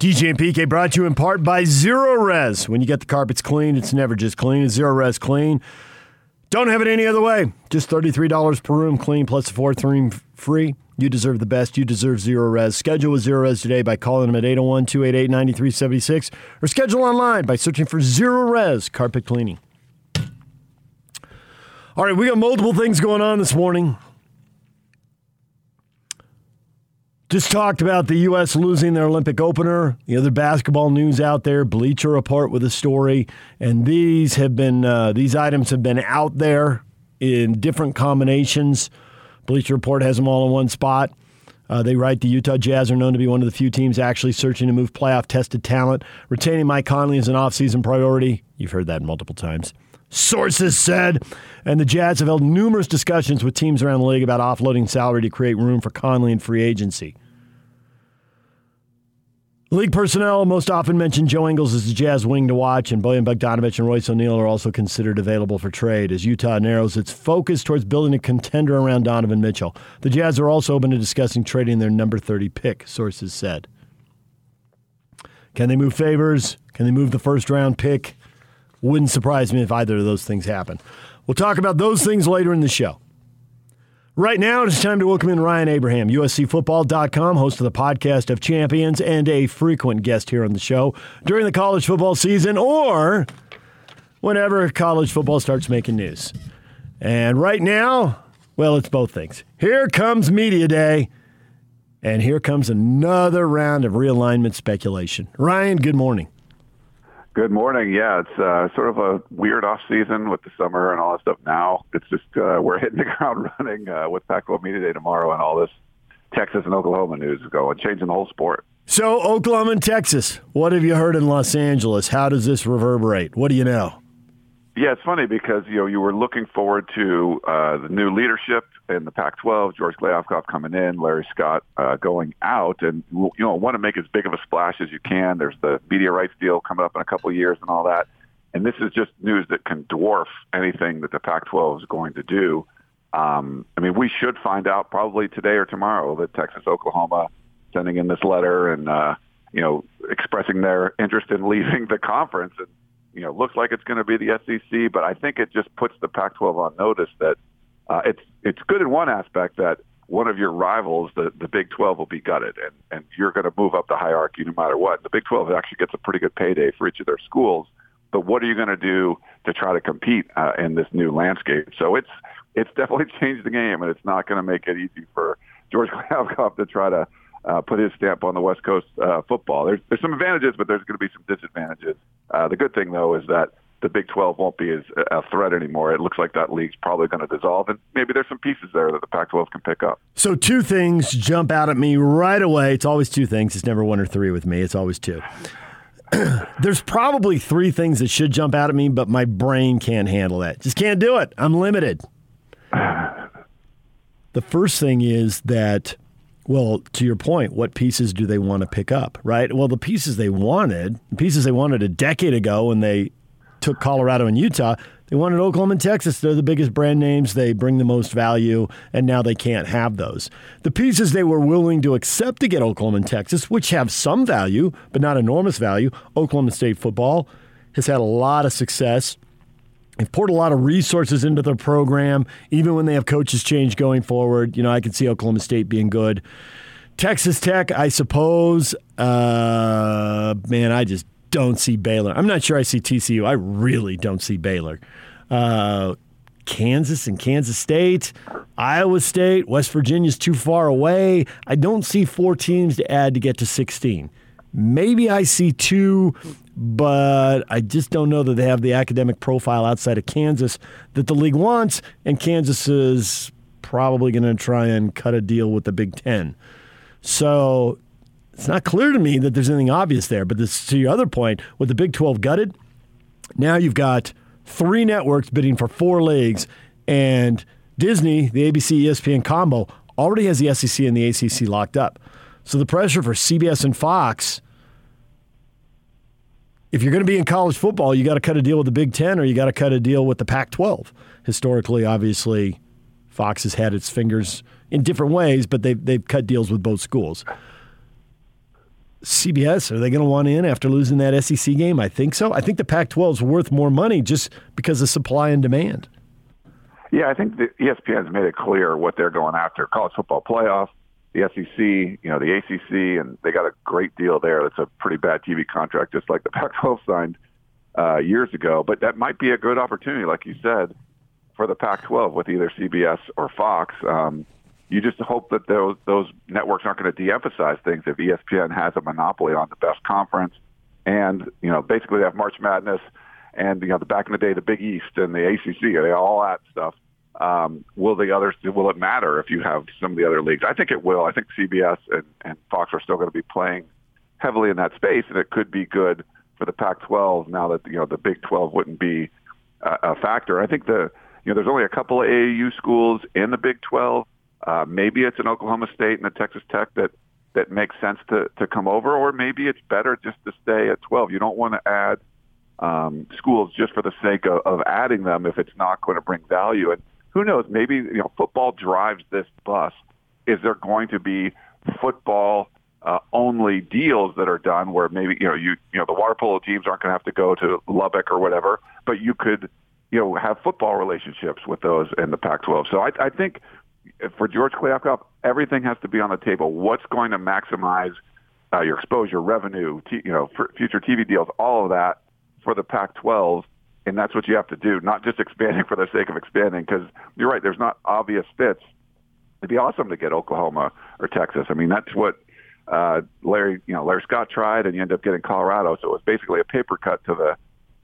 DJ and PK brought to you in part by Zerorez. When you get the carpets clean, it's never just clean, it's Zerorez clean. Don't have it any other way. Just $33 per room clean plus a fourth room free. You deserve the best. You deserve Zerorez. Schedule with Zerorez today by calling them at 801 288 9376 or schedule online by searching for Zerorez Carpet Cleaning. All right, we got multiple things going on this morning. Just talked about the U.S. losing their Olympic opener. The other basketball news out there, Bleacher Report with a story, and these have been uh, these items have been out there in different combinations. Bleacher Report has them all in one spot. Uh, they write the Utah Jazz are known to be one of the few teams actually searching to move playoff tested talent. Retaining Mike Conley is an offseason priority. You've heard that multiple times. Sources said. And the Jazz have held numerous discussions with teams around the league about offloading salary to create room for Conley in free agency. League personnel most often mention Joe Ingles as the Jazz wing to watch, and Bojan Bogdanovic and Royce O'Neale are also considered available for trade as Utah narrows its focus towards building a contender around Donovan Mitchell. The Jazz are also open to discussing trading their number 30 pick, sources said. Can they move favors? Can they move the first round pick? Wouldn't surprise me if either of those things happen. We'll talk about those things later in the show. Right now, it's time to welcome in Ryan Abraham, USCFootball.com, host of the podcast of Champions, and a frequent guest here on the show during the college football season or whenever college football starts making news. And right now, well, it's both things. Here comes Media Day, and here comes another round of realignment speculation. Ryan, good morning. Good morning. Yeah, it's uh, sort of a weird off season with the summer and all that stuff. Now it's just uh, we're hitting the ground running uh, with Pac-12 Media Day tomorrow and all this Texas and Oklahoma news going, changing the whole sport. So Oklahoma and Texas, what have you heard in Los Angeles? How does this reverberate? What do you know? Yeah, it's funny because you know you were looking forward to uh, the new leadership in the Pac-12, George Kliavkoff coming in, Larry Scott uh, going out, and you know want to make as big of a splash as you can. There's the media rights deal coming up in a couple of years and all that, and this is just news that can dwarf anything that the Pac-12 is going to do. Um, I mean, we should find out probably today or tomorrow that Texas, Oklahoma, sending in this letter and uh, you know expressing their interest in leaving the conference and you know, looks like it's going to be the SEC, but I think it just puts the Pac-12 on notice that uh, it's it's good in one aspect that one of your rivals, the the Big 12, will be gutted, and and you're going to move up the hierarchy no matter what. The Big 12 actually gets a pretty good payday for each of their schools, but what are you going to do to try to compete uh, in this new landscape? So it's it's definitely changed the game, and it's not going to make it easy for George Kliavkoff to try to uh, put his stamp on the West Coast uh, football. There's there's some advantages, but there's going to be some disadvantages. Uh, the good thing though is that the Big 12 won't be as a threat anymore. It looks like that league's probably going to dissolve, and maybe there's some pieces there that the Pac-12 can pick up. So two things jump out at me right away. It's always two things. It's never one or three with me. It's always two. there's probably three things that should jump out at me, but my brain can't handle that. Just can't do it. I'm limited. the first thing is that well, to your point, what pieces do they want to pick up, right? Well, the pieces they wanted, the pieces they wanted a decade ago when they took Colorado and Utah, they wanted Oklahoma and Texas. They're the biggest brand names. They bring the most value, and now they can't have those. The pieces they were willing to accept to get Oklahoma and Texas, which have some value, but not enormous value, Oklahoma State football has had a lot of success They've poured a lot of resources into their program, even when they have coaches change going forward. You know, I can see Oklahoma State being good. Texas Tech, I suppose. Uh, man, I just don't see Baylor. I'm not sure I see TCU. I really don't see Baylor. Uh, Kansas and Kansas State, Iowa State, West Virginia's too far away. I don't see four teams to add to get to 16. Maybe I see two but I just don't know that they have the academic profile outside of Kansas that the league wants, and Kansas is probably going to try and cut a deal with the Big Ten. So it's not clear to me that there's anything obvious there. But this, to your other point, with the Big 12 gutted, now you've got three networks bidding for four leagues, and Disney, the ABC ESPN combo, already has the SEC and the ACC locked up. So the pressure for CBS and Fox if you're going to be in college football, you got to cut a deal with the Big Ten or you got to cut a deal with the Pac 12. Historically, obviously, Fox has had its fingers in different ways, but they've, they've cut deals with both schools. CBS, are they going to want in after losing that SEC game? I think so. I think the Pac 12 is worth more money just because of supply and demand. Yeah, I think the ESPN's made it clear what they're going after. College football playoff, the SEC, you know, the ACC, and they got a great deal there. That's a pretty bad TV contract, just like the Pac-12 signed uh, years ago. But that might be a good opportunity, like you said, for the Pac-12 with either CBS or Fox. Um, you just hope that those those networks aren't going to de-emphasize things if ESPN has a monopoly on the best conference, and you know, basically they have March Madness and you know the back in the day the Big East and the ACC, they all that stuff. Um, will the others? Will it matter if you have some of the other leagues? I think it will. I think CBS and, and Fox are still going to be playing heavily in that space, and it could be good for the Pac-12 now that you know the Big 12 wouldn't be a, a factor. I think the you know there's only a couple of AAU schools in the Big 12. Uh, maybe it's an Oklahoma State and a Texas Tech that that makes sense to to come over, or maybe it's better just to stay at 12. You don't want to add um, schools just for the sake of, of adding them if it's not going to bring value. And who knows? Maybe you know football drives this bus. Is there going to be football uh, only deals that are done where maybe you know you you know the water polo teams aren't going to have to go to Lubbock or whatever, but you could you know have football relationships with those in the Pac-12. So I, I think for George Kliavkoff, everything has to be on the table. What's going to maximize uh, your exposure, revenue, t- you know, future TV deals, all of that for the Pac-12, and that's what you have to do, not just expanding for the sake of expanding. Because you're right, there's not obvious fits. It'd be awesome to get Oklahoma or Texas. I mean, that's what uh, Larry, you know, Larry Scott tried, and you end up getting Colorado. So it was basically a paper cut to the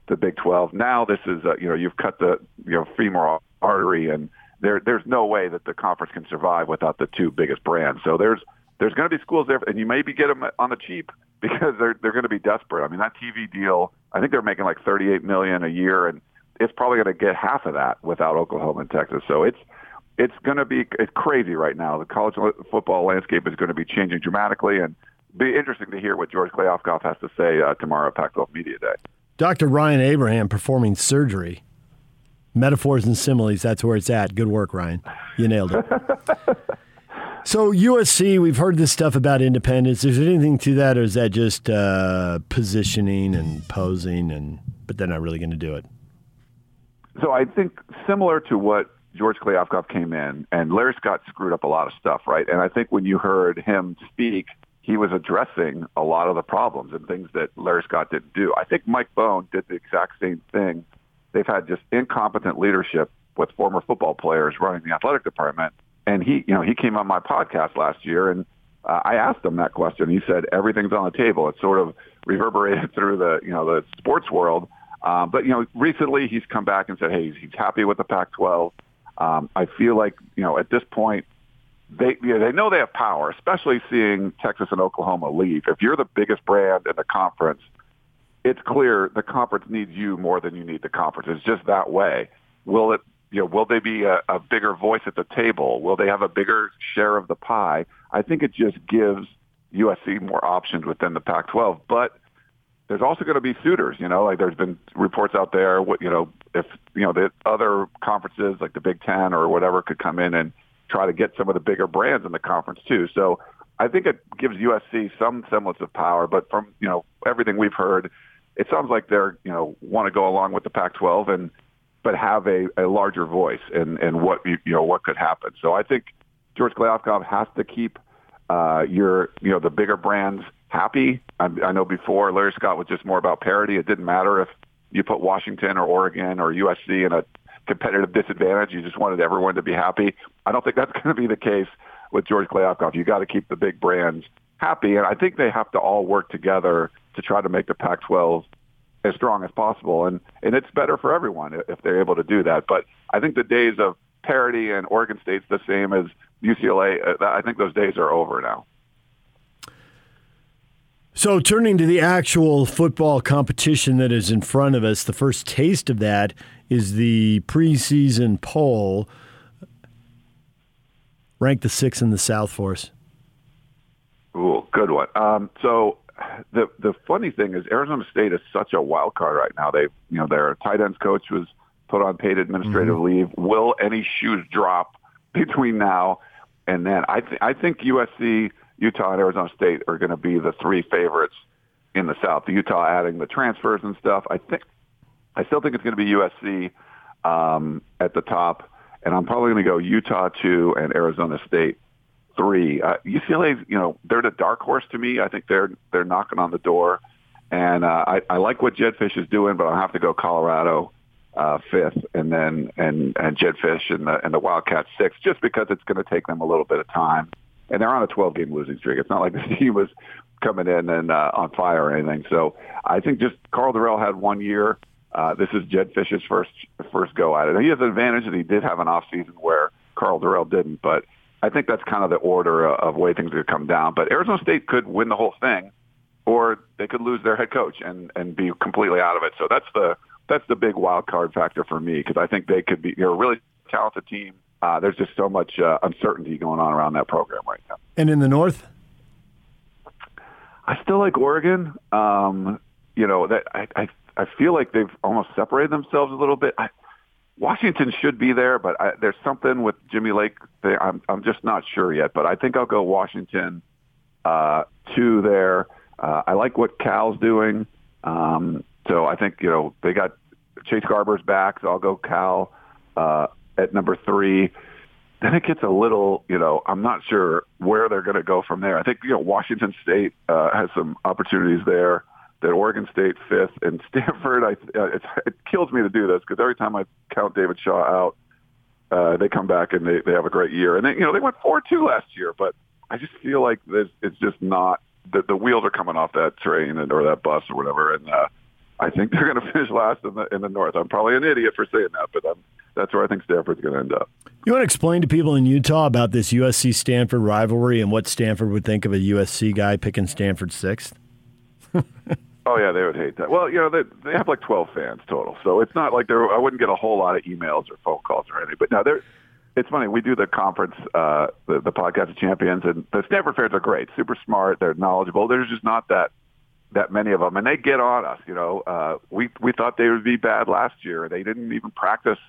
the Big 12. Now this is, uh, you know, you've cut the you know femoral artery, and there there's no way that the conference can survive without the two biggest brands. So there's there's going to be schools there, and you maybe get them on the cheap because they're they're going to be desperate. I mean, that TV deal, I think they're making like 38 million a year, and it's probably going to get half of that without Oklahoma and Texas. So it's it's going to be it's crazy right now. The college football landscape is going to be changing dramatically, and be interesting to hear what George Kliavkoff has to say uh, tomorrow at Pac-12 Media Day. Dr. Ryan Abraham performing surgery. Metaphors and similes, that's where it's at. Good work, Ryan. You nailed it. So USC, we've heard this stuff about independence. Is there anything to that, or is that just uh, positioning and posing, and but they're not really going to do it? So I think similar to what George Kliavkoff came in, and Larry Scott screwed up a lot of stuff, right? And I think when you heard him speak, he was addressing a lot of the problems and things that Larry Scott didn't do. I think Mike Bohn did the exact same thing. They've had just incompetent leadership with former football players running the athletic department and he, you know, he came on my podcast last year, and uh, I asked him that question. He said everything's on the table. It sort of reverberated through the, you know, the sports world. Um, but you know, recently he's come back and said, hey, he's, happy with the Pac-12. Um, I feel like, you know, at this point, they you know, they know they have power, especially seeing Texas and Oklahoma leave. If you're the biggest brand in the conference, it's clear the conference needs you more than you need the conference. It's just that way. Will it you know, will they be a, a bigger voice at the table? Will they have a bigger share of the pie? I think it just gives USC more options within the Pac-12. But there's also going to be suitors. You know, like there's been reports out there. What you know, if you know the other conferences like the Big Ten or whatever could come in and try to get some of the bigger brands in the conference too. So I think it gives USC some semblance of power. But from you know everything we've heard, it sounds like they're you know want to go along with the Pac-12 and but have a, a larger voice in, in what you know what could happen. So I think George Kliavkoff has to keep uh, your you know the bigger brands happy. I, I know before Larry Scott was just more about parity. It didn't matter if you put Washington or Oregon or USC in a competitive disadvantage. You just wanted everyone to be happy. I don't think that's going to be the case with George Kliavkoff. You got to keep the big brands happy, and I think they have to all work together to try to make the Pac-12 as strong as possible. And, and it's better for everyone if they're able to do that. But I think the days of parity and Oregon State's the same as UCLA, uh, I think those days are over now. So, turning to the actual football competition that is in front of us, the first taste of that is the preseason poll. Rank the six in the South for us. Ooh, good one. Um, so, the the funny thing is Arizona State is such a wild card right now. They you know their tight ends coach was put on paid administrative mm-hmm. leave. Will any shoes drop between now and then? I th- I think USC Utah and Arizona State are going to be the three favorites in the South. Utah adding the transfers and stuff. I think I still think it's going to be USC um, at the top, and I'm probably going to go Utah two and Arizona State three. Uh, UCLA, you know, they're the dark horse to me. I think they're they're knocking on the door, and uh, I, I like what Jedd Fisch is doing, but I'll have to go Colorado uh, fifth, and then and and Jedd Fisch and the and the Wildcats sixth, just because it's going to take them a little bit of time, and they're on a 12 game losing streak. It's not like the team was coming in and uh, on fire or anything. So I think just Karl Dorrell had one year. Uh, this is Jedd Fisch's first first go at it. He has an advantage that he did have an off season where Karl Dorrell didn't, but I think that's kind of the order of way things could come down. But Arizona State could win the whole thing, or they could lose their head coach and and be completely out of it. So that's the that's the big wild card factor for me because I think they could be they're a really talented team. Uh, there's just so much uh, uncertainty going on around that program right now. And in the north, I still like Oregon. Um, you know that I, I I feel like they've almost separated themselves a little bit. I, Washington should be there, but I, there's something with Jimmy Lake. They, I'm I'm just not sure yet, but I think I'll go Washington uh, two there. Uh, I like what Cal's doing. Um, so I think, you know, they got Chase Garbers back, so I'll go Cal uh, at number three. Then it gets a little, you know, I'm not sure where they're going to go from there. I think, you know, Washington State uh, has some opportunities there. That Oregon State fifth and Stanford. I uh, it kills me to do this because every time I count David Shaw out, uh, they come back and they they have a great year. And they, you know, they went four two last year, but I just feel like this it's just not the the wheels are coming off that train and, or that bus or whatever. And uh, I think they're going to finish last in the in the North. I'm probably an idiot for saying that, but I'm, that's where I think Stanford's going to end up. You want to explain to people in Utah about this USC Stanford rivalry and what Stanford would think of a USC guy picking Stanford sixth? oh yeah, they would hate that. Well, you know they they have like 12 fans total, so it's not like there. I wouldn't get a whole lot of emails or phone calls or anything. But now they're. It's funny. We do the conference, uh, the, the podcast of champions, and the Stanford fans are great, super smart. They're knowledgeable. There's just not that that many of them, and they get on us. You know, uh, we we thought they would be bad last year. They didn't even practice.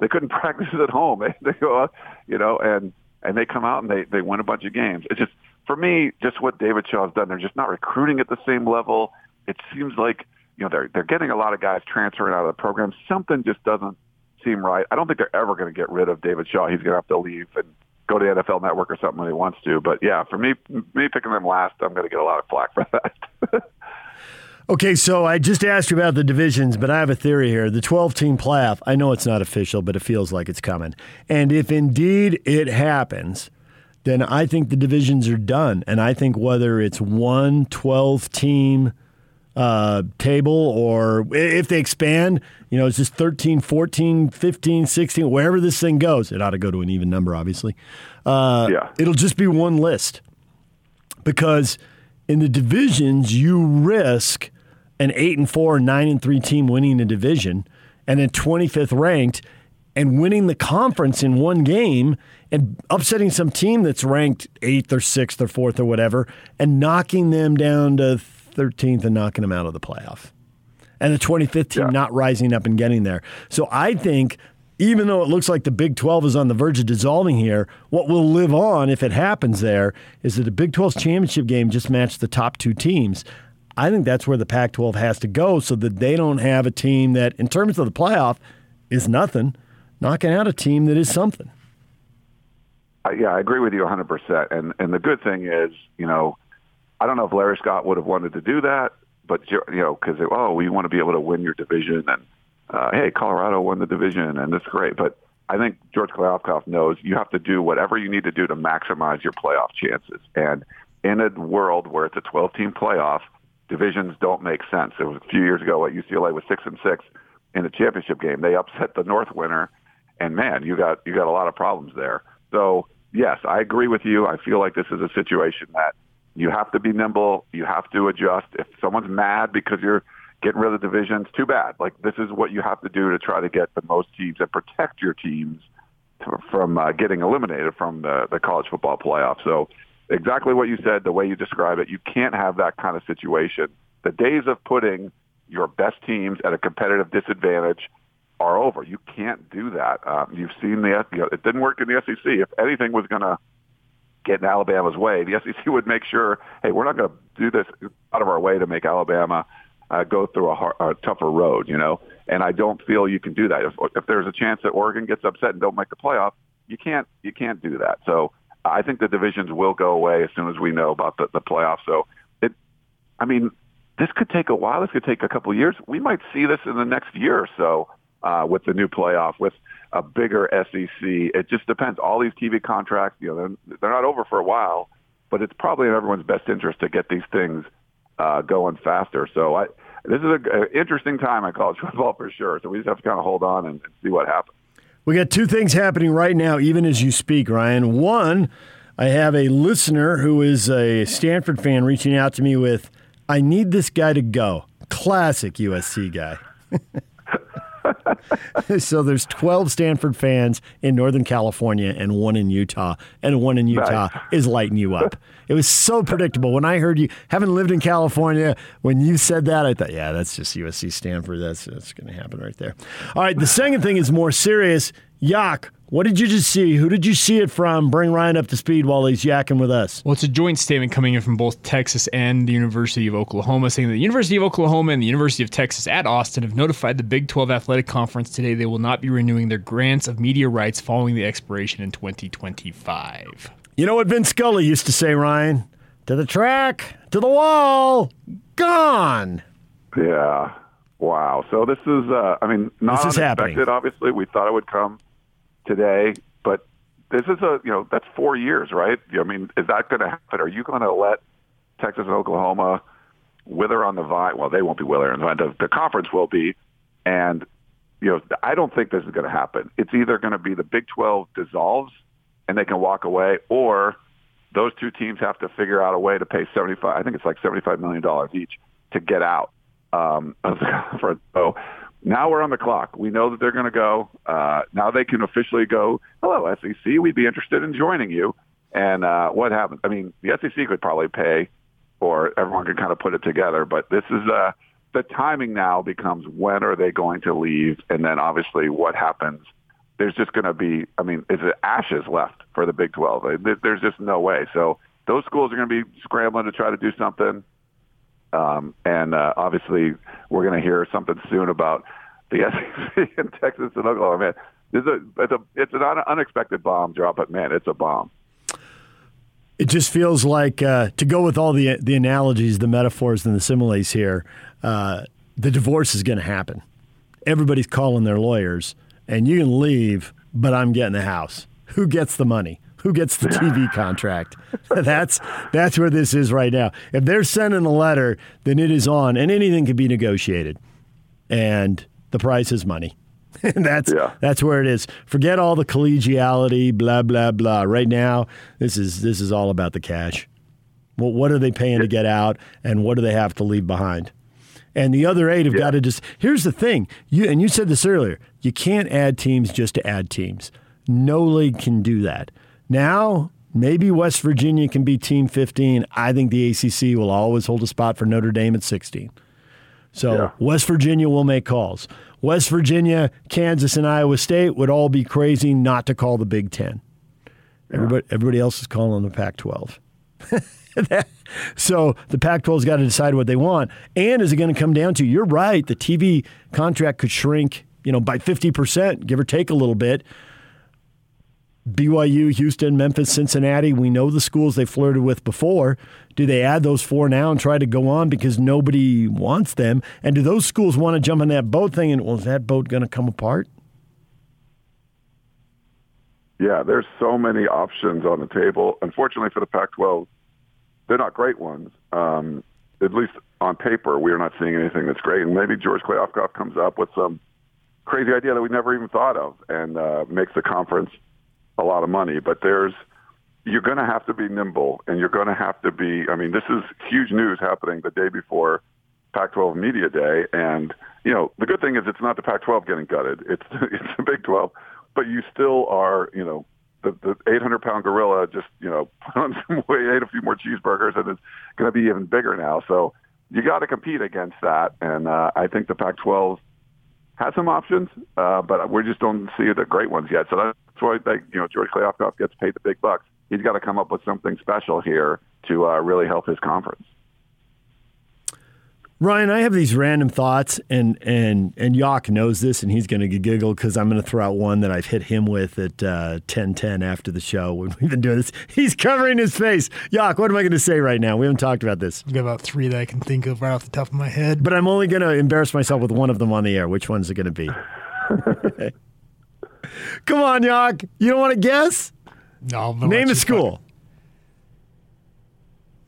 They couldn't practice at home. They go, you know, and and they come out and they they win a bunch of games. It's just for me, just what David Shaw has done. They're just not recruiting at the same level. It seems like you know they're they're getting a lot of guys transferring out of the program. Something just doesn't seem right. I don't think they're ever going to get rid of David Shaw. He's going to have to leave and go to the NFL Network or something when he wants to. But yeah, for me, me picking them last, I'm going to get a lot of flack for that. Okay, so I just asked you about the divisions, but I have a theory here. The 12 team playoff, I know it's not official, but it feels like it's coming. And if indeed it happens, then I think the divisions are done. And I think whether it's one 12 team uh, table or if they expand, you know, it's just 13, 14, 15, 16, wherever this thing goes, it ought to go to an even number, obviously. Uh, yeah. It'll just be one list because in the divisions, you risk an eight and four, nine and three team winning a division, and then 25th ranked and winning the conference in one game and upsetting some team that's ranked eighth or sixth or fourth or whatever and knocking them down to 13th and knocking them out of the playoff. And the 25th team yeah. not rising up and getting there. So I think even though it looks like the Big 12 is on the verge of dissolving here, what will live on if it happens there is that the Big 12's championship game just matched the top two teams. I think that's where the Pac 12 has to go so that they don't have a team that, in terms of the playoff, is nothing, knocking out a team that is something. Uh, yeah, I agree with you 100%. And, and the good thing is, you know, I don't know if Larry Scott would have wanted to do that, but, you know, because, oh, we want to be able to win your division. And, uh, hey, Colorado won the division, and that's great. But I think George Kliavkoff knows you have to do whatever you need to do to maximize your playoff chances. And in a world where it's a 12-team playoff – divisions don't make sense. It was a few years ago at UCLA was six and six in the championship game. They upset the North winner, and man, you got you got a lot of problems there. So yes, I agree with you. I feel like this is a situation that you have to be nimble. You have to adjust. If someone's mad because you're getting rid of the divisions, too bad. Like this is what you have to do to try to get the most teams and protect your teams from uh, getting eliminated from the, the college football playoff. So exactly what you said, the way you describe it. You can't have that kind of situation. The days of putting your best teams at a competitive disadvantage are over. You can't do that. Um, you've seen the you know, it didn't work in the SEC. If anything was going to get in Alabama's way. The SEC would make sure, hey, we're not going to do this out of our way to make Alabama uh, go through a, hard, a tougher road, you know. And I don't feel you can do that. If, if there's a chance that Oregon gets upset and don't make the playoff, you can't you can't do that. So I think the divisions will go away as soon as we know about the, the playoffs. So it, I mean, this could take a while. This could take a couple of years. We might see this in the next year or so uh, with the new playoff, with a bigger SEC. It just depends. All these TV contracts, you know, they're, they're not over for a while, but it's probably in everyone's best interest to get these things uh, going faster. So I, this is an interesting time in college football for sure. So we just have to kind of hold on and, and see what happens. We got two things happening right now, even as you speak, Ryan. One, I have a listener who is a Stanford fan reaching out to me with, I need this guy to go. Classic USC guy. so there's 12 Stanford fans in Northern California and one in Utah, and one in Utah nice. is lighting you up. It was so predictable. When I heard you, having lived in California, when you said that, I thought, yeah, that's just USC Stanford. That's that's going to happen right there. All right, the second thing is more serious. Yak, what did you just see? Who did you see it from? Bring Ryan up to speed while he's yakking with us. Well, it's a joint statement coming in from both Texas and the University of Oklahoma saying that the University of Oklahoma and the University of Texas at Austin have notified the Big 12 Athletic Conference today they will not be renewing their grants of media rights following the expiration in 2025. You know what Vince Scully used to say, Ryan? To the track, to the wall, gone. Yeah. Wow. So this is, uh, I mean, not this is unexpected, happening. obviously. We thought it would come today, but this is a you know that's four years, right? I mean, is that going to happen? Are you going to let Texas and Oklahoma wither on the vine? Well, they won't be withering the vine. The, the conference will be, and you know, I don't think this is going to happen. It's either going to be the Big 12 dissolves and they can walk away, or those two teams have to figure out a way to pay 75. I think it's like 75 million dollars each to get out um, of the conference. So now we're on the clock. We know that they're going to go. Uh, now they can officially go, hello, SEC, we'd be interested in joining you. And uh, what happens? I mean, the SEC could probably pay, or everyone could kind of put it together. But this is uh, the timing now becomes when are they going to leave? And then obviously what happens? There's just going to be, I mean, is it ashes left for the Big 12? There's just no way. So those schools are going to be scrambling to try to do something. Um, and uh, obviously, we're going to hear something soon about the SEC in Texas and Oklahoma. Man, it's a it's a it's an unexpected bomb drop, but man, it's a bomb. It just feels like uh, to go with all the the analogies, the metaphors, and the similes here. Uh, the divorce is going to happen. Everybody's calling their lawyers, and you can leave, but I'm getting the house. Who gets the money? Who gets the TV contract. that's that's where this is right now. If they're sending a letter, then it is on, and anything can be negotiated, and the price is money. and that's yeah. that's where it is. Forget all the collegiality, blah blah blah. Right now, this is this is all about the cash. Well, what are they paying to get out, and what do they have to leave behind? And the other eight have yeah. got to just. Here's the thing, you and you said this earlier. You can't add teams just to add teams. No league can do that. Now, maybe West Virginia can be Team 15. I think the ACC will always hold a spot for Notre Dame at 16. So yeah. West Virginia will make calls. West Virginia, Kansas, and Iowa State would all be crazy not to call the Big Ten. Yeah. Everybody, everybody else is calling the Pac 12. so the Pac 12's got to decide what they want. And is it going to come down to, you're right, the TV contract could shrink you know, by 50%, give or take a little bit. BYU, Houston, Memphis, Cincinnati, we know the schools they flirted with before. Do they add those four now and try to go on because nobody wants them? And do those schools want to jump on that boat thing? And well, is that boat going to come apart? Yeah, there's so many options on the table. Unfortunately for the Pac-12, they're not great ones. Um, at least on paper, we are not seeing anything that's great. And maybe George Kliavkoff comes up with some crazy idea that we never even thought of and uh, makes the conference – a lot of money, but there's you're going to have to be nimble, and you're going to have to be. I mean, this is huge news happening the day before Pac-12 Media Day, and you know the good thing is it's not the Pac-12 getting gutted; it's it's the Big 12. But you still are, you know, the the 800 pound gorilla just you know put on some weight, ate a few more cheeseburgers, and it's going to be even bigger now. So you got to compete against that, and uh, I think the Pac-12 has some options, uh, but we just don't see the great ones yet. So that's why they, you know George Kliavkoff gets paid the big bucks. he's got to come up with something special here to uh, really help his conference. Ryan, I have these random thoughts, and and and Yock knows this, and he's going to giggle because I'm going to throw out one that I've hit him with at uh, 10:10 after the show when we've been doing this. He's covering his face. Yock, what am I going to say right now? We haven't talked about this, I've got about three that I can think of right off the top of my head. but I'm only going to embarrass myself with one of them on the air. Which one's it going to be? Come on, Yock. You don't want to guess? no, I'm gonna Name let a school. fuck-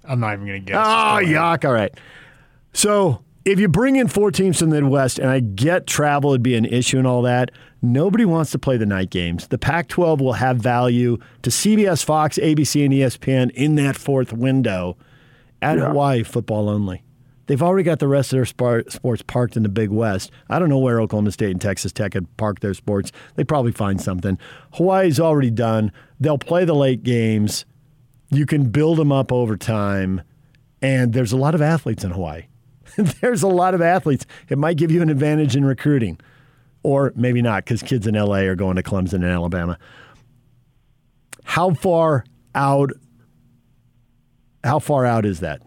I'm not even going to guess. Oh, Go ahead. yuck. All right. So if you bring in four teams from the Midwest, and I get travel would be an issue and all that, nobody wants to play the night games. The Pac 12 will have value to CBS, Fox, ABC, and ESPN in that fourth window at Yeah. Hawaii football only. They've already got the rest of their sports parked in the Big West. I don't know where Oklahoma State and Texas Tech had parked their sports. They'd probably find something. Hawaii's already done. They'll play the late games. You can build them up over time. And there's a lot of athletes in Hawaii. there's a lot of athletes. It might give you an advantage in recruiting, or maybe not, because kids in LA are going to Clemson and Alabama. How far out? How far out is that?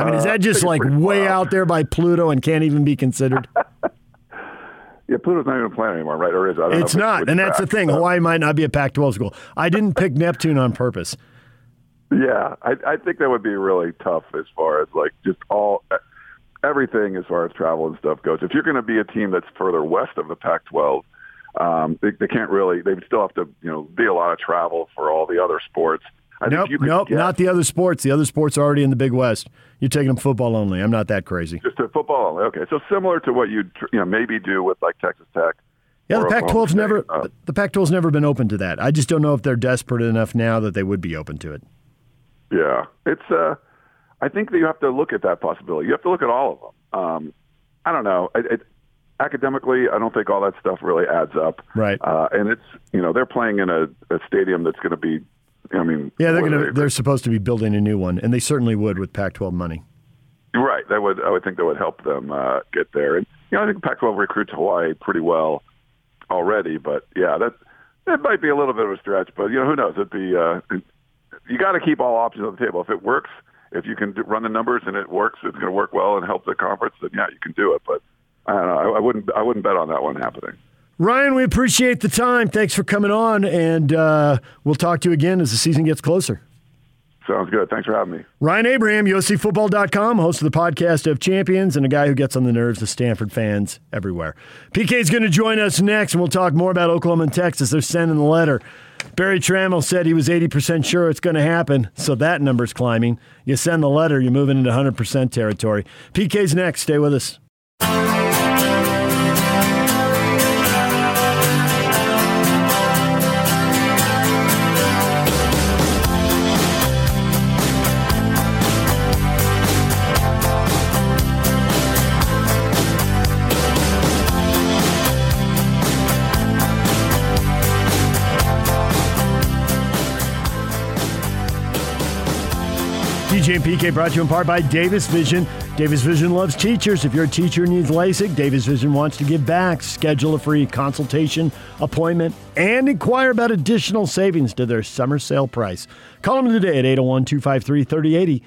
I mean, is Uh, that just think it's like way out. out there by Pluto and can't even be considered? Yeah, Pluto's not even a planet anymore, right? Or is it? I don't It's not, and that's the thing. Uh, Hawaii might not be a Pac-12 school. I didn't pick Neptune on purpose. Yeah, I, I think that would be really tough as far as like just all everything as far as travel and stuff goes. If you're going to be a team that's further west of the Pac-12, um, they, they can't really. They would still have to, you know, be a lot of travel for all the other sports. I Nope, nope, get not the other sports. The other sports are already in the Big West. You're taking them football only. I'm not that crazy. just to football only. Okay, so similar to what you'd you know maybe do with like Texas Tech. Yeah, the or Pac-12's State. never Uh, the Pac-12's never been open to that. I just don't know if they're desperate enough now that they would be open to it. Yeah, it's. Uh, I think that you have to look at that possibility. You have to look at all of them. Um, I don't know. It, it, academically, I don't think all that stuff really adds up. Right. Uh, and it's you know they're playing in a, a stadium that's going to be. I mean, Yeah, they're gonna they're supposed to be building a new one, and they certainly would with Pac-12 money. right. That would I would think that would help them uh, get there. And you know I think Pac-12 recruits Hawaii pretty well already. But yeah, that that might be a little bit of a stretch. But you know who knows? It'd be. Uh, you got to keep all options on the table. If it works, if you can do, run the numbers and it works, it's going to work well and help the conference. Then yeah, you can do it. But I don't know. I, I wouldn't. I wouldn't bet on that one happening. Ryan, we appreciate the time. Thanks for coming on, and uh, we'll talk to you again as the season gets closer. Sounds good. Thanks for having me. Ryan Abraham, USCFootball.com, host of the podcast of Champions, and a guy who gets on the nerves of Stanford fans everywhere. PK is going to join us next, and we'll talk more about Oklahoma and Texas. They're sending the letter. Berry Tramel said he was 80% sure it's going to happen, so that number's climbing. You send the letter, you're moving into 100% territory. PK's next. Stay with us. DJ and PK brought to you in part by Davis Vision. Davis Vision loves teachers. If you're a teacher needs LASIK, Davis Vision wants to give back. Schedule a free consultation appointment and inquire about additional savings to their summer sale price. Call them today at 801 253 3080.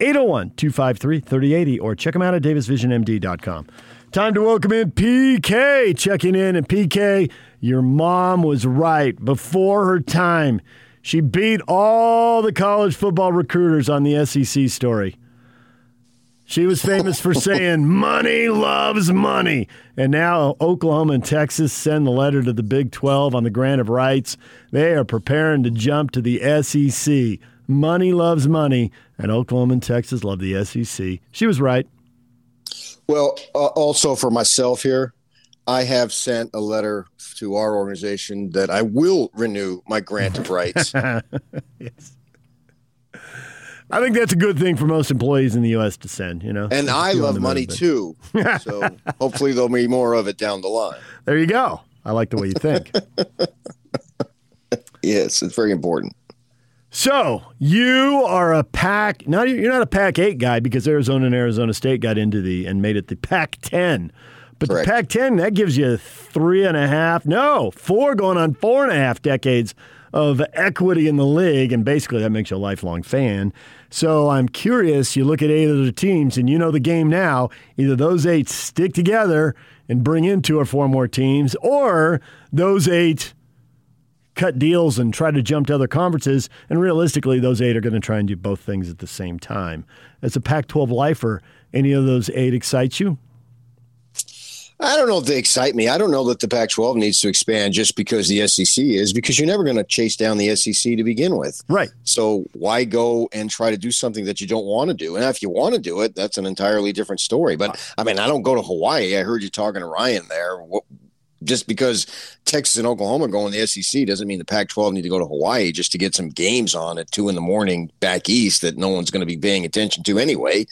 801 253 3080 or check them out at davisvisionmd.com. Time to welcome in PK checking in. And PK, your mom was right before her time. She beat all the college football recruiters on the SEC story. She was famous for saying, Money loves money. And now Oklahoma and Texas send the letter to the Big 12 on the grant of rights. They are preparing to jump to the SEC. Money loves money, and Oklahoma and Texas love the SEC. She was right. Well, uh, also for myself here, I have sent a letter to our organization that I will renew my grant of rights. yes. I think that's a good thing for most employees in the U.S. to send, you know. And I Keep you on love money but- too. So hopefully there'll be more of it down the line. There you go. I like the way you think. Yes, it's very important. So you are a pack. Now you're not a pack eight guy because Arizona and Arizona State got into the and made it the Pac ten. But Correct. the Pac ten that gives you three and a half, no, four going on four and a half decades of equity in the league, and basically that makes you a lifelong fan. So I'm curious. You look at eight of the teams, and you know the game now. Either those eight stick together and bring in two or four more teams, or those eight cut deals and try to jump to other conferences. And realistically, those eight are going to try and do both things at the same time. As a Pac 12 lifer, any of those eight excites you? I don't know if they excite me. I don't know that the Pac 12 needs to expand just because the SEC is, because you're never going to chase down the SEC to begin with. Right. So why go and try to do something that you don't want to do? And if you want to do it, that's an entirely different story. But I mean, I don't go to Hawaii. I heard you talking to Ryan there. What, just because Texas and Oklahoma go in the SEC doesn't mean the Pac-12 need to go to Hawaii just to get some games on at two in the morning back east that no one's going to be paying attention to anyway.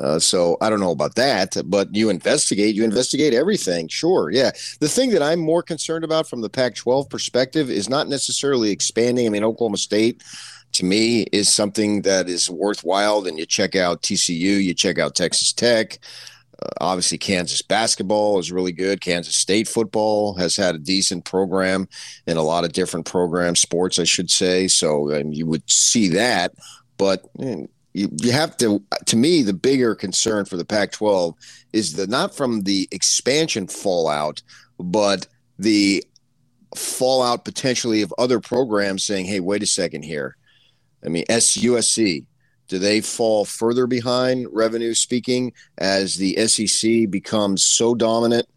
Uh, so I don't know about that, but you investigate, you investigate everything. Sure. Yeah. The thing that I'm more concerned about from the Pac 12 perspective is not necessarily expanding. I mean, Oklahoma State to me is something that is worthwhile. Then you check out TCU, you check out Texas Tech. Uh, obviously, Kansas basketball is really good. Kansas State football has had a decent program in a lot of different programs, sports, I should say. So you would see that. But you, you you have to, to me, the bigger concern for the Pac 12 is the not from the expansion fallout, but the fallout potentially of other programs saying, hey, wait a second here. I mean, SUSC, do they fall further behind revenue speaking as the SEC becomes so dominant?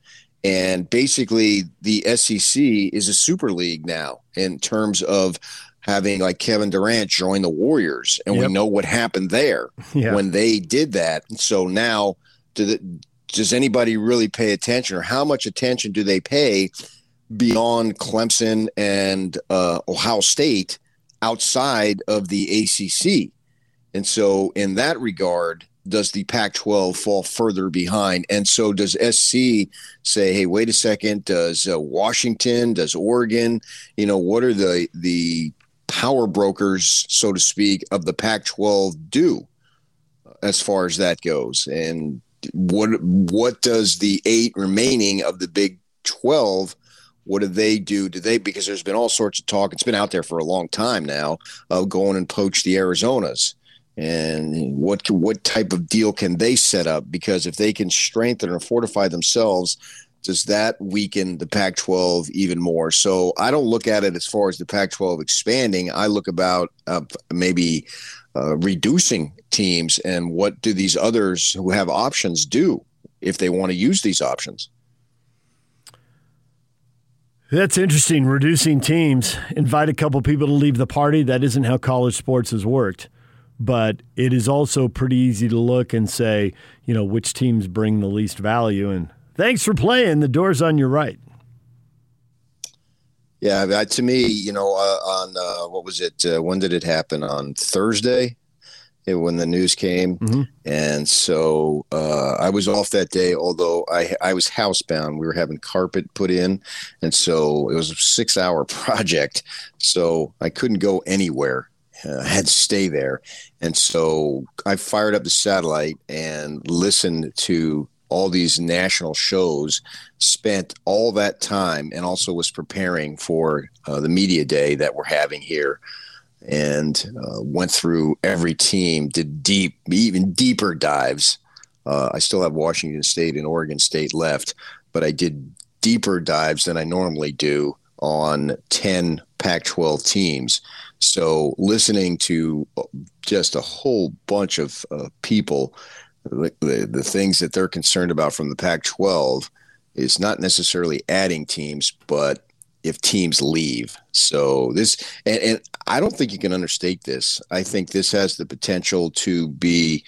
And basically, the SEC is a super league now in terms of having like Kevin Durant join the Warriors. And yep. we know what happened there yeah. when they did that. So now, do the, does anybody really pay attention or how much attention do they pay beyond Clemson and uh, Ohio State outside of the ACC? And so, in that regard, does the Pac 12 fall further behind? And so, does SC say, hey, wait a second, does uh, Washington, does Oregon, you know, what are the, the power brokers, so to speak, of the Pac 12 do uh, as far as that goes? And what, what does the eight remaining of the Big 12? What do they do? Do they because there's been all sorts of talk. It's been out there for a long time now of going and poach the Arizonas and what what type of deal can they set up? Because if they can strengthen or fortify themselves, does that weaken the Pac-12 even more? So I don't look at it as far as the Pac-12 expanding. I look about uh, maybe uh, reducing teams, and what do these others who have options do if they want to use these options? That's interesting. Reducing teams, invite a couple people to leave the party. That isn't how college sports has worked but it is also pretty easy to look and say, you know, which teams bring the least value. And thanks for playing. The door's on your right. Yeah, that, to me, you know, uh, on uh, what was it? Uh, when did it happen? On Thursday, it, when the news came, mm-hmm. and so uh, I was off that day. Although I I was housebound, we were having carpet put in, and so it was a six hour project. So I couldn't go anywhere uh, had to stay there. And so I fired up the satellite and listened to all these national shows, spent all that time, and also was preparing for uh, the media day that we're having here. And uh, went through every team, did deep, even deeper dives. Uh, I still have Washington State and Oregon State left, but I did deeper dives than I normally do on 10 Pac 12 teams. So listening to just a whole bunch of uh, people, the, the, things that they're concerned about from the Pac 12 is not necessarily adding teams, but if teams leave. So this, and, and I don't think you can understate this. I think this has the potential to be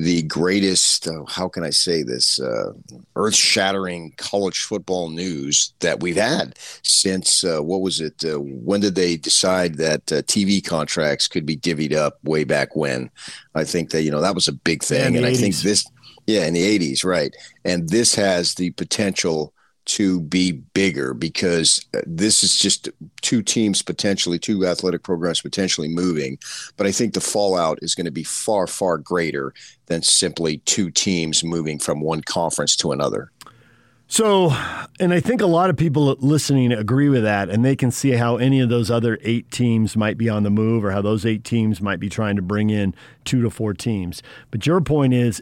the greatest, uh, how can I say this, uh, earth shattering college football news that we've had since, uh, what was it? Uh, when did they decide that uh, TV contracts could be divvied up way back when? I think that, you know, that was a big thing. Yeah, and 80s. I think this, yeah, in the 80s, right. And this has the potential to be bigger because uh, this is just two teams potentially, two athletic programs potentially moving. But I think the fallout is going to be far, far greater than simply two teams moving from one conference to another. So, and I think a lot of people listening agree with that, and they can see how any of those other eight teams might be on the move or how those eight teams might be trying to bring in two to four teams. But your point is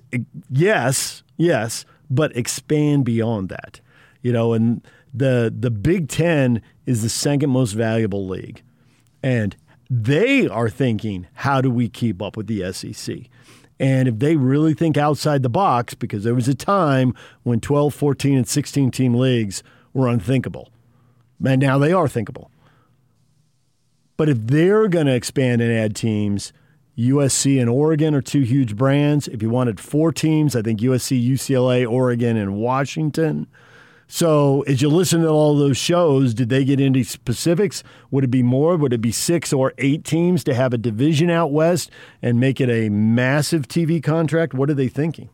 yes, yes, but expand beyond that. You know, and the the Big Ten is the second most valuable league. And they are thinking, how do we keep up with the SEC? And if they really think outside the box, because there was a time when 12, 14, and 16 team leagues were unthinkable, and now they are thinkable. But if they're going to expand and add teams, USC and Oregon are two huge brands. If you wanted four teams, I think USC, UCLA, Oregon, and Washington so, as you listen to all those shows, did they get into specifics? Would it be more? Would it be six or eight teams to have a division out west and make it a massive TV contract? What are they thinking?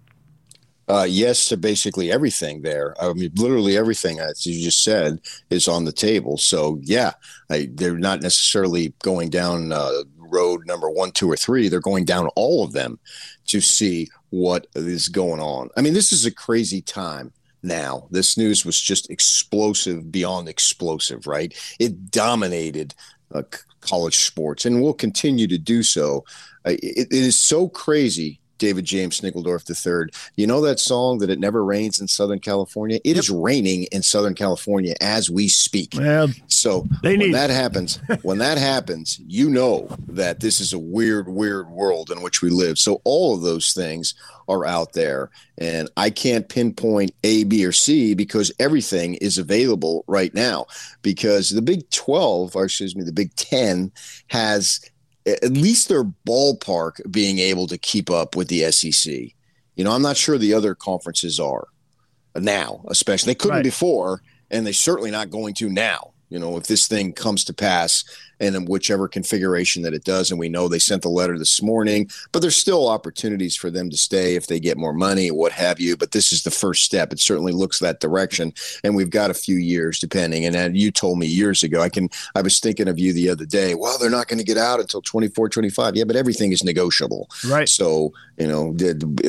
Uh, yes to basically everything there. I mean, literally everything, as you just said, is on the table. So, yeah, I, they're not necessarily going down uh, road number one, two, or three. They're going down all of them to see what is going on. I mean, this is a crazy time now. This news was just explosive beyond explosive, right? It dominated uh, college sports and will continue to do so. Uh, it, it is so crazy David James Snigeldorf III. You know that song that it never rains in Southern California? It yep. is raining in Southern California as we speak. Well, so they when that happens, when that happens, you know that this is a weird, weird world in which we live. So all of those things are out there. And I can't pinpoint A, B, or C because everything is available right now. Because the Big 12, or excuse me, the Big 10 has at least their ballpark being able to keep up with the SEC. You know, I'm not sure the other conferences are now, especially they couldn't right. before, and they're certainly not going to now. You know, if this thing comes to pass, and in whichever configuration that it does. And we know they sent the letter this morning, but there's still opportunities for them to stay if they get more money, what have you. But this is the first step. It certainly looks that direction, and we've got a few years depending. And uh, you told me years ago, I can. I was thinking of you the other day. Well, they're not going to get out until 24, 25. Yeah, but everything is negotiable. Right. So you know,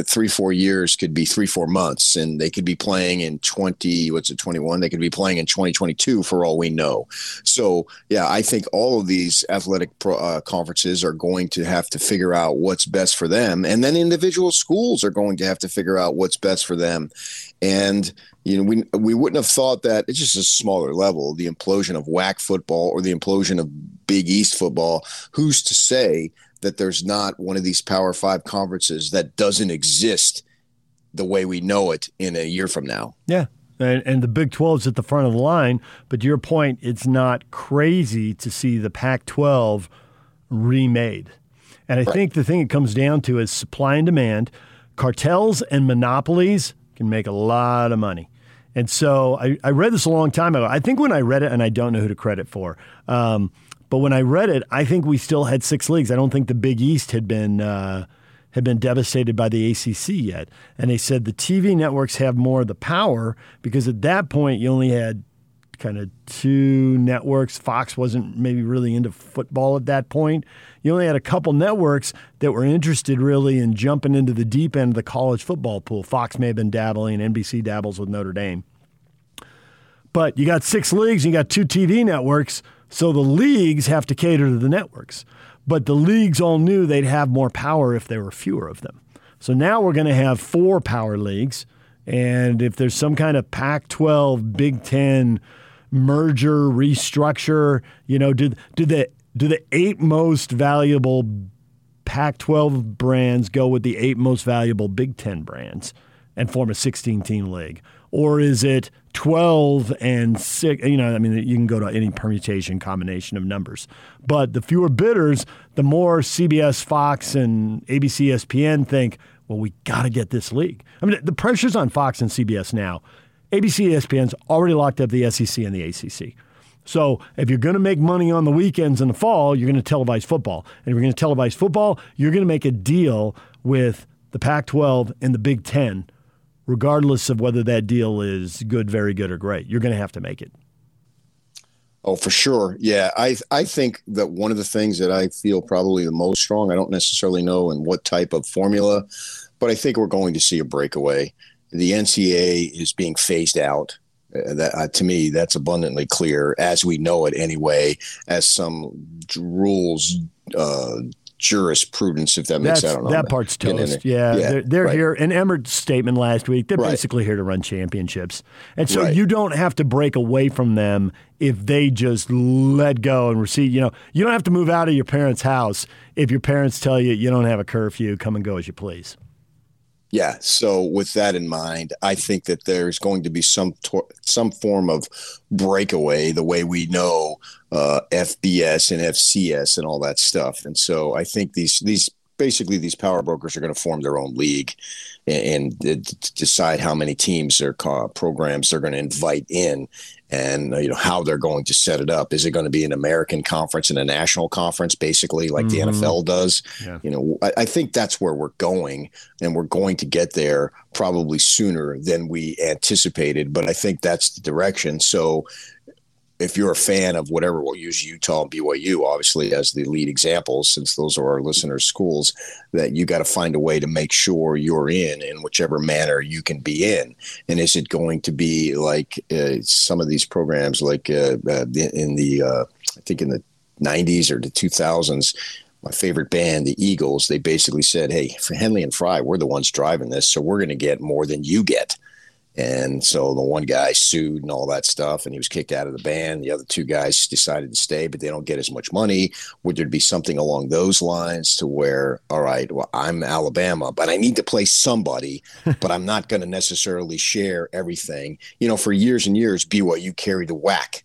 three, four years could be three, four months, and they could be playing in 20. What's it, 21? They could be playing in 2022 for all we know. So yeah, I think all of of these athletic pro, uh, conferences are going to have to figure out what's best for them, and then individual schools are going to have to figure out what's best for them. And you know, we we wouldn't have thought that it's just a smaller level, the implosion of WAC football or the implosion of Big East football. Who's to say that there's not one of these Power Five conferences that doesn't exist the way we know it in a year from now? Yeah, and, and the Big 12's at the front of the line. But to your point, it's not crazy to see the Pac 12 remade. And I right. think the thing it comes down to is supply and demand. Cartels and monopolies can make a lot of money. And so I, I read this a long time ago. I think when I read it, and I don't know who to credit for, um, but when I read it, I think we still had six leagues. I don't think the Big East had been. Uh, had been devastated by the ACC yet. And they said the TV networks have more of the power because at that point you only had kind of two networks. Fox wasn't maybe really into football at that point. You only had a couple networks that were interested really in jumping into the deep end of the college football pool. Fox may have been dabbling, NBC dabbles with Notre Dame. But you got six leagues, and you got two TV networks, so the leagues have to cater to the networks. But the leagues all knew they'd have more power if there were fewer of them. So now we're going to have four power leagues. And if there's some kind of Pac 12, Big 10 merger, restructure, you know, do, do, the, do the eight most valuable Pac 12 brands go with the eight most valuable Big 10 brands and form a 16 team league? Or is it 12 and 6 you know i mean you can go to any permutation combination of numbers. But the fewer bidders the more cbs fox and abc espn think well we got to get this league. I mean the pressure's on fox and cbs now. Abc espn's already locked up the sec and the acc so if you're going to make money on the weekends in the fall you're going to televise football. And if you're going to televise football you're going to make a deal with the pac 12 and the big 10 regardless of whether that deal is good, very good, or great. You're going to have to make it. Oh, for sure. Yeah. I, I think that one of the things that I feel probably the most strong, I don't necessarily know in what type of formula, but I think we're going to see a breakaway. The NCA is being phased out. Uh, that uh, to me, that's abundantly clear as we know it anyway, as some rules. Uh, jurisprudence, if that makes sense. That part's toast. Yeah, yeah, they're, they're right. here. In Emmert's statement last week, they're Right. basically here to run championships, and so Right. you don't have to break away from them if they just let go and receive. You know, you don't have to move out of your parents' house if your parents tell you you don't have a curfew. Come and go as you please. Yeah. So with that in mind, I think that there's going to be some tor- some form of breakaway, the way we know uh, FBS and FCS and all that stuff. And so I think these these basically these power brokers are going to form their own league and, and decide how many teams or programs they're going to invite in and uh, you know how they're going to set it up. Is it going to be an american conference and a national conference basically like the nfl does? Yeah. you know I, I think that's where we're going and we're going to get there probably sooner than we anticipated but i think that's the direction. So if you're a fan of whatever, we'll use Utah and BYU obviously as the lead examples, since those are our listeners' schools, that you got to find a way to make sure you're in in whichever manner you can be in. And is it going to be like uh, some of these programs, like uh, uh, in the, uh, I think in the 90s or the 2000s, my favorite band, the Eagles, they basically said, Hey, for Henley and Frey, we're the ones driving this, so we're going to get more than you get. And so the one guy sued and all that stuff, and he was kicked out of the band. The other two guys decided to stay, but they don't get as much money. Would there be something along those lines to where, all right, well, I'm Alabama, but I need to play somebody, but I'm not going to necessarily share everything. You know, for years and years, BYU carried the WAC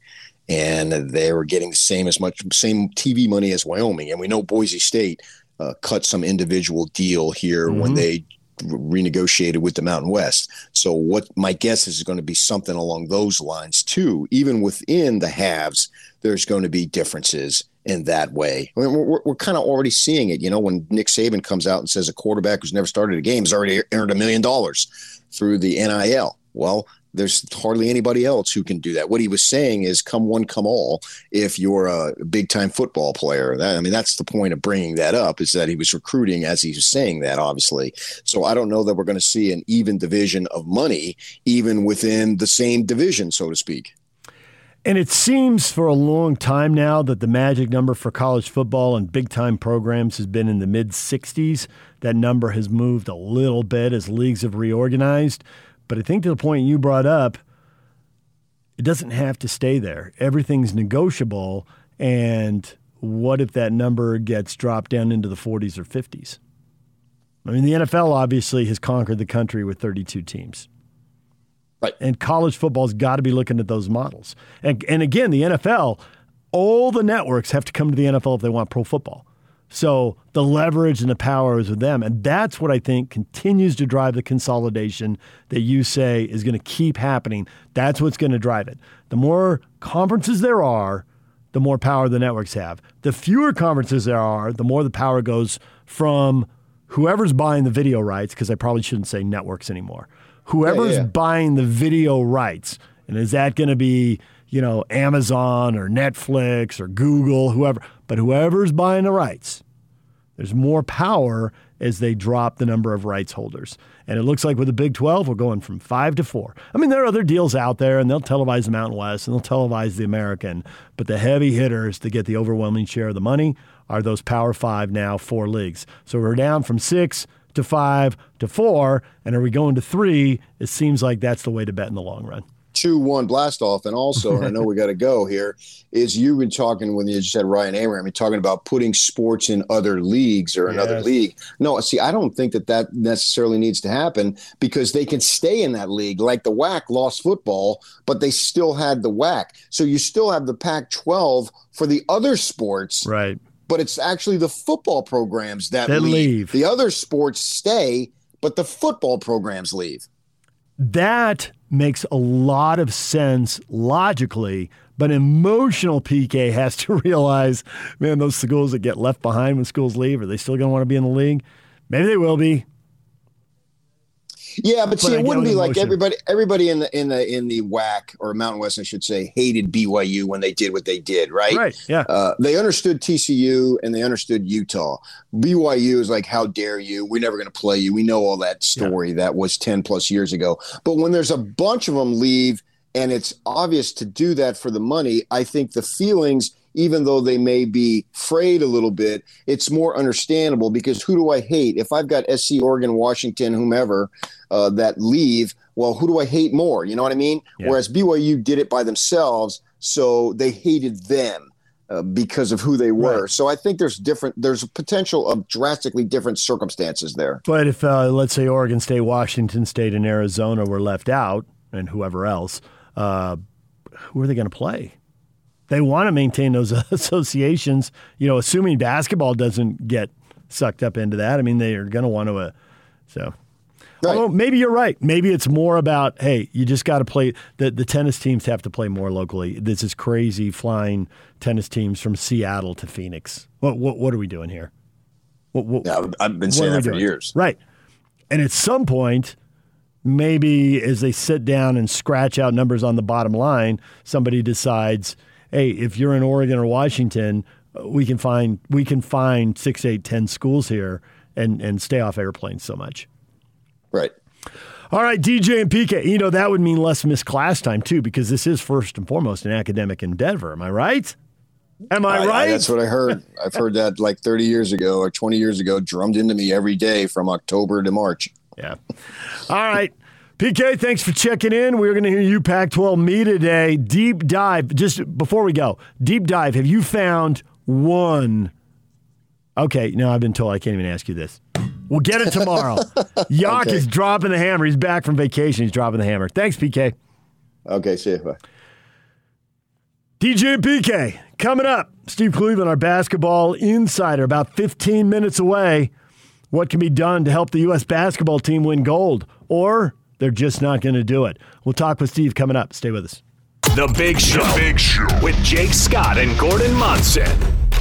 and they were getting the same as much same TV money as Wyoming. And we know Boise State uh, cut some individual deal here when they renegotiated with the Mountain West. So what my guess is is going to be something along those lines too. Even within the halves, there's going to be differences in that way. I mean, we're, we're kind of already seeing it. You know, when Nick Saban comes out and says a quarterback who's never started a game has already earned a million dollars through the NIL. Well, there's hardly anybody else who can do that. What he was saying is, come one, come all. If you're a big time football player, that, I mean, that's the point of bringing that up is that he was recruiting as he was saying that, obviously. So I don't know that we're going to see an even division of money, even within the same division, so to speak. And it seems for a long time now that the magic number for college football and big time programs has been in the mid 60s. That number has moved a little bit as leagues have reorganized. But I think to the point you brought up, it doesn't have to stay there. Everything's negotiable. And what if that number gets dropped down into the 40s or 50s? I mean, the NFL obviously has conquered the country with 32 teams. Right. And college football's got to be looking at those models. And, and again, the NFL, all the networks have to come to the NFL if they want pro football. So the leverage and the power is with them. And that's what I think continues to drive the consolidation that you say is going to keep happening. That's what's going to drive it. The more conferences there are, the more power the networks have. The fewer conferences there are, the more the power goes from whoever's buying the video rights, because I probably shouldn't say networks anymore. Whoever's yeah. buying the video rights, and is that going to be, you know, Amazon or Netflix or Google, whoever, but whoever's buying the rights, there's more power as they drop the number of rights holders. And it looks like with the Big 12, we're going from five to four. I mean, there are other deals out there, and they'll televise the Mountain West and they'll televise the American, but the heavy hitters to get the overwhelming share of the money are those Power Five now, four leagues. So we're down from six to five to four, and are we going to three? It seems like that's the way to bet in the long run. Two one blast off and also and i know we got to go here is you've been talking when you just said ryan abraham you're talking about putting sports in other leagues or another Yes. league no see i don't think that that necessarily needs to happen because they can stay in that league like the WAC lost football but they still had the WAC so you still have the pac 12 for the other sports Right. but it's actually the football programs that, That leave. leave. the other sports stay but the football programs leave That makes a lot of sense logically, but emotional PK has to realize, man, those schools that get left behind when schools leave, are they still going to want to be in the league? Maybe they will be. Yeah, but, see, it wouldn't be like everybody. Everybody in the in the in the WAC or Mountain West, I should say, hated BYU when they did what they did. Right? Right. Yeah. Uh, they understood TCU and they understood Utah. BYU is like, how dare you? We're never going to play you. We know all that story that was ten plus years ago. But when there's a bunch of them leave and it's obvious to do that for the money. I think the feelings, even though they may be frayed a little bit, it's more understandable because who do I hate? If I've got SC, Oregon, Washington, whomever uh, that leave, well, who do I hate more? You know what I mean? Yeah. Whereas BYU did it by themselves, so they hated them. Uh, because of who they were, Right. so I think there's different. There's a potential of drastically different circumstances there. But if, uh, let's say, Oregon State, Washington State, and Arizona were left out, and whoever else, uh, who are they going to play? They want to maintain those associations, you know, assuming basketball doesn't get sucked up into that. I mean, they are going to want to, uh, so. Right. Although maybe you're right. Maybe it's more about hey, you just got to play. The the tennis teams have to play more locally. This is crazy flying tennis teams from Seattle to Phoenix. What what what are we doing here? What, what, Yeah, I've- been saying that for doing? years. Right. And at some point, maybe as they sit down and scratch out numbers on the bottom line, somebody decides, hey, if you're in Oregon or Washington, we can find we can find six, eight, ten schools here and and stay off airplanes so much. Right. All right, DJ and PK. You know that would mean less missed class time too, because this is first and foremost an academic endeavor. Am I right? Am I, I- I- right? that's what I heard. I've heard that like 30 years ago or 20 years ago, drummed into me every day from October to March. Yeah. All right. PK, thanks for checking in. We're going to hear you Pac 12 me today. Deep dive. Just before we go, deep dive. Have you found one? Okay, no, I've been told I can't even ask you this. We'll get it tomorrow. Yak Okay. is dropping the hammer. He's back from vacation. He's dropping the hammer. Thanks, PK. Okay, see you. Bye. DJ and PK coming up. Steve Cleveland, our basketball insider, about 15 minutes away. What can be done to help the U.S. basketball team win gold? Or they're just not going to do it. We'll talk with Steve coming up. Stay with us. The Big Show. Big Show with Jake Scott and Gordon Monson.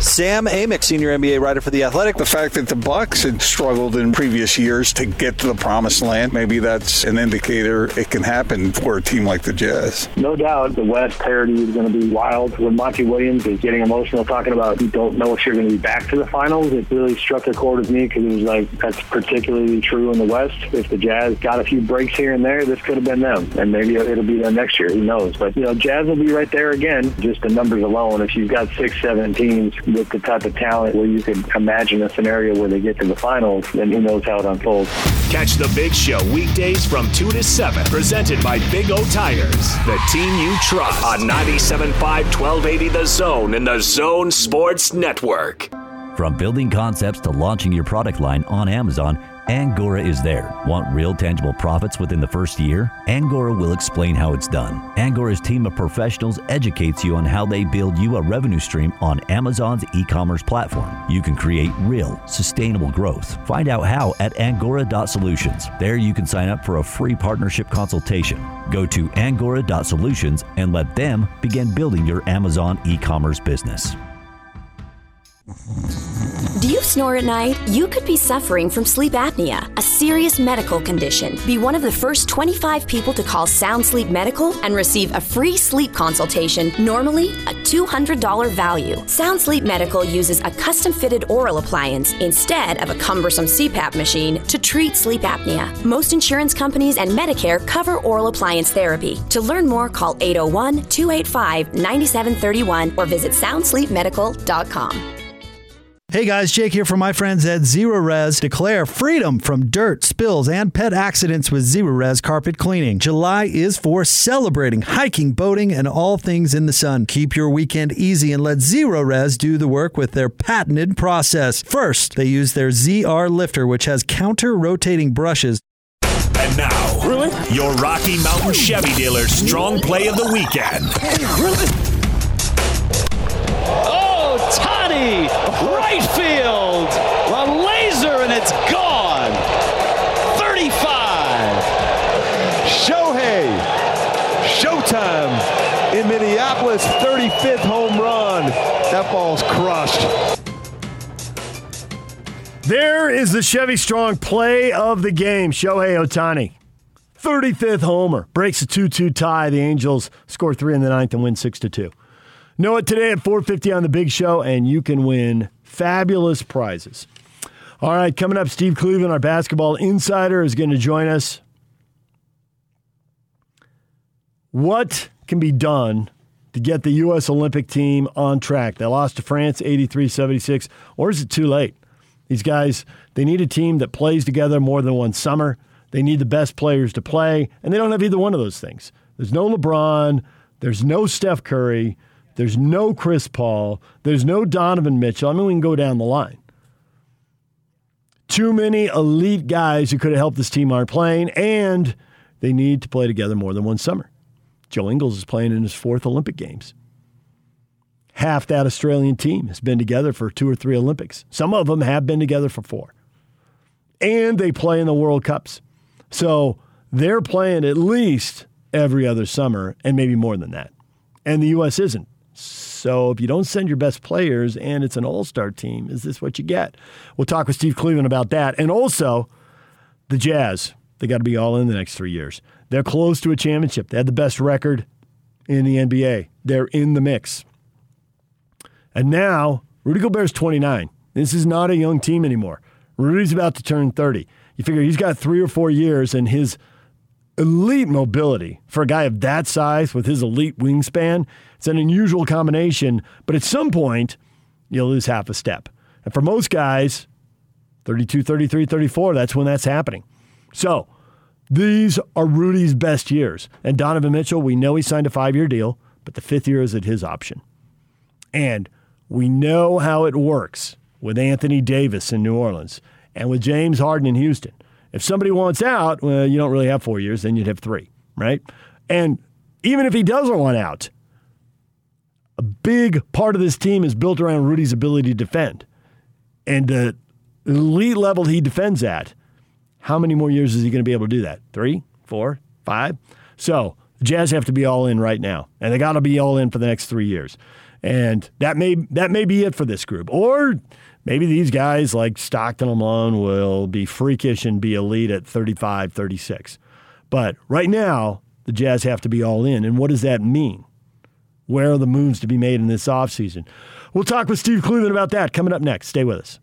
Sam Amick, senior NBA writer for The Athletic. The fact that the Bucks had struggled in previous years to get to the promised land, maybe that's an indicator it can happen for a team like the Jazz. No doubt the West parity is going to be wild. When Monty Williams is getting emotional talking about you don't know if you're going to be back to the finals, it really struck a chord with me because it was like that's particularly true in the West. If the Jazz got a few breaks here and there, this could have been them. And maybe it'll be them next year. Who knows? But, you know, Jazz will be right there again. Just the numbers alone. If you've got six, seven teams with the type of talent where you could imagine a scenario where they get to the finals, then who knows how it unfolds. Catch the Big Show weekdays from 2 to 7. Presented by Big O Tires, the team you trust. On 97.5 1280 The Zone and The Zone Sports Network. From building concepts to launching your product line on Amazon, Angora is there. Want real tangible profits within the first year? Angora will explain how it's done. Angora's team of professionals educates you on how they build you a revenue stream on Amazon's e commerce platform. You can create real, sustainable growth. Find out how at angora.solutions. There you can sign up for a free partnership consultation. Go to angora.solutions and let them begin building your Amazon e commerce business. Do you snore at night? You could be suffering from sleep apnea, a serious medical condition. Be one of the first 25 people to call Sound Sleep Medical and receive a free sleep consultation, normally a $200 value. Sound Sleep Medical uses a custom fitted oral appliance instead of a cumbersome CPAP machine to treat sleep apnea. Most insurance companies and Medicare cover oral appliance therapy. To learn more, call 801 285 9731 or visit soundsleepmedical.com. Hey guys, Jake here from my friends at Zerorez. Declare freedom from dirt, spills, and pet accidents with Zerorez carpet cleaning. July is for celebrating hiking, boating, and all things in the sun. Keep your weekend easy and let Zerorez do the work with their patented process. First, they use their ZR lifter, which has counter rotating brushes. And now, really? your Rocky Mountain Chevy dealer's strong play of the weekend. Oh, Toddy! Right field! A laser and it's gone! 35! Shohei! Showtime in Minneapolis, 35th home run. That ball's crushed. There is the Chevy Strong play of the game. Shohei Ohtani. 35th homer. Breaks a 2 2 tie. The Angels score three in the ninth and win 6 to 2. Know it today at 450 on the big show, and you can win fabulous prizes. All right, coming up, Steve Cleveland, our basketball insider, is going to join us. What can be done to get the U.S. Olympic team on track? They lost to France 83 76, or is it too late? These guys, they need a team that plays together more than one summer. They need the best players to play, and they don't have either one of those things. There's no LeBron, there's no Steph Curry, there's no Chris Paul, there's no Donovan Mitchell. I mean, we can go down the line. Too many elite guys who could have helped this team aren't playing, and they need to play together more than one summer. Joe Ingles is playing in his fourth Olympic Games. Half that Australian team has been together for two or three Olympics. Some of them have been together for four. And they play in the World Cups. So they're playing at least every other summer and maybe more than that. And the U.S. isn't. So if you don't send your best players and it's an all star team, is this what you get? We'll talk with Steve Cleveland about that. And also, the Jazz, they got to be all in the next three years. They're close to a championship. They had the best record in the NBA. They're in the mix. And now, Rudy Gobert's 29. This is not a young team anymore. Rudy's about to turn 30. You figure he's got three or four years, and his elite mobility for a guy of that size with his elite wingspan, it's an unusual combination. But at some point, you'll lose half a step. And for most guys, 32, 33, 34, that's when that's happening. So, these are Rudy's best years. And Donovan Mitchell, we know he signed a five year deal, but the fifth year is at his option. And we know how it works with Anthony Davis in New Orleans and with James Harden in Houston. If somebody wants out, well, you don't really have four years, then you'd have three, right? And even if he doesn't want out, a big part of this team is built around Rudy's ability to defend. And the elite level he defends at, how many more years is he going to be able to do that? Three, four, five? So the Jazz have to be all in right now, and they got to be all in for the next three years. And that may that may be it for this group. Or maybe these guys like Stockton and Malone will be freakish and be elite at 35, 36. But right now, the Jazz have to be all in. And what does that mean? Where are the moves to be made in this offseason? We'll talk with Steve Cleveland about that coming up next. Stay with us.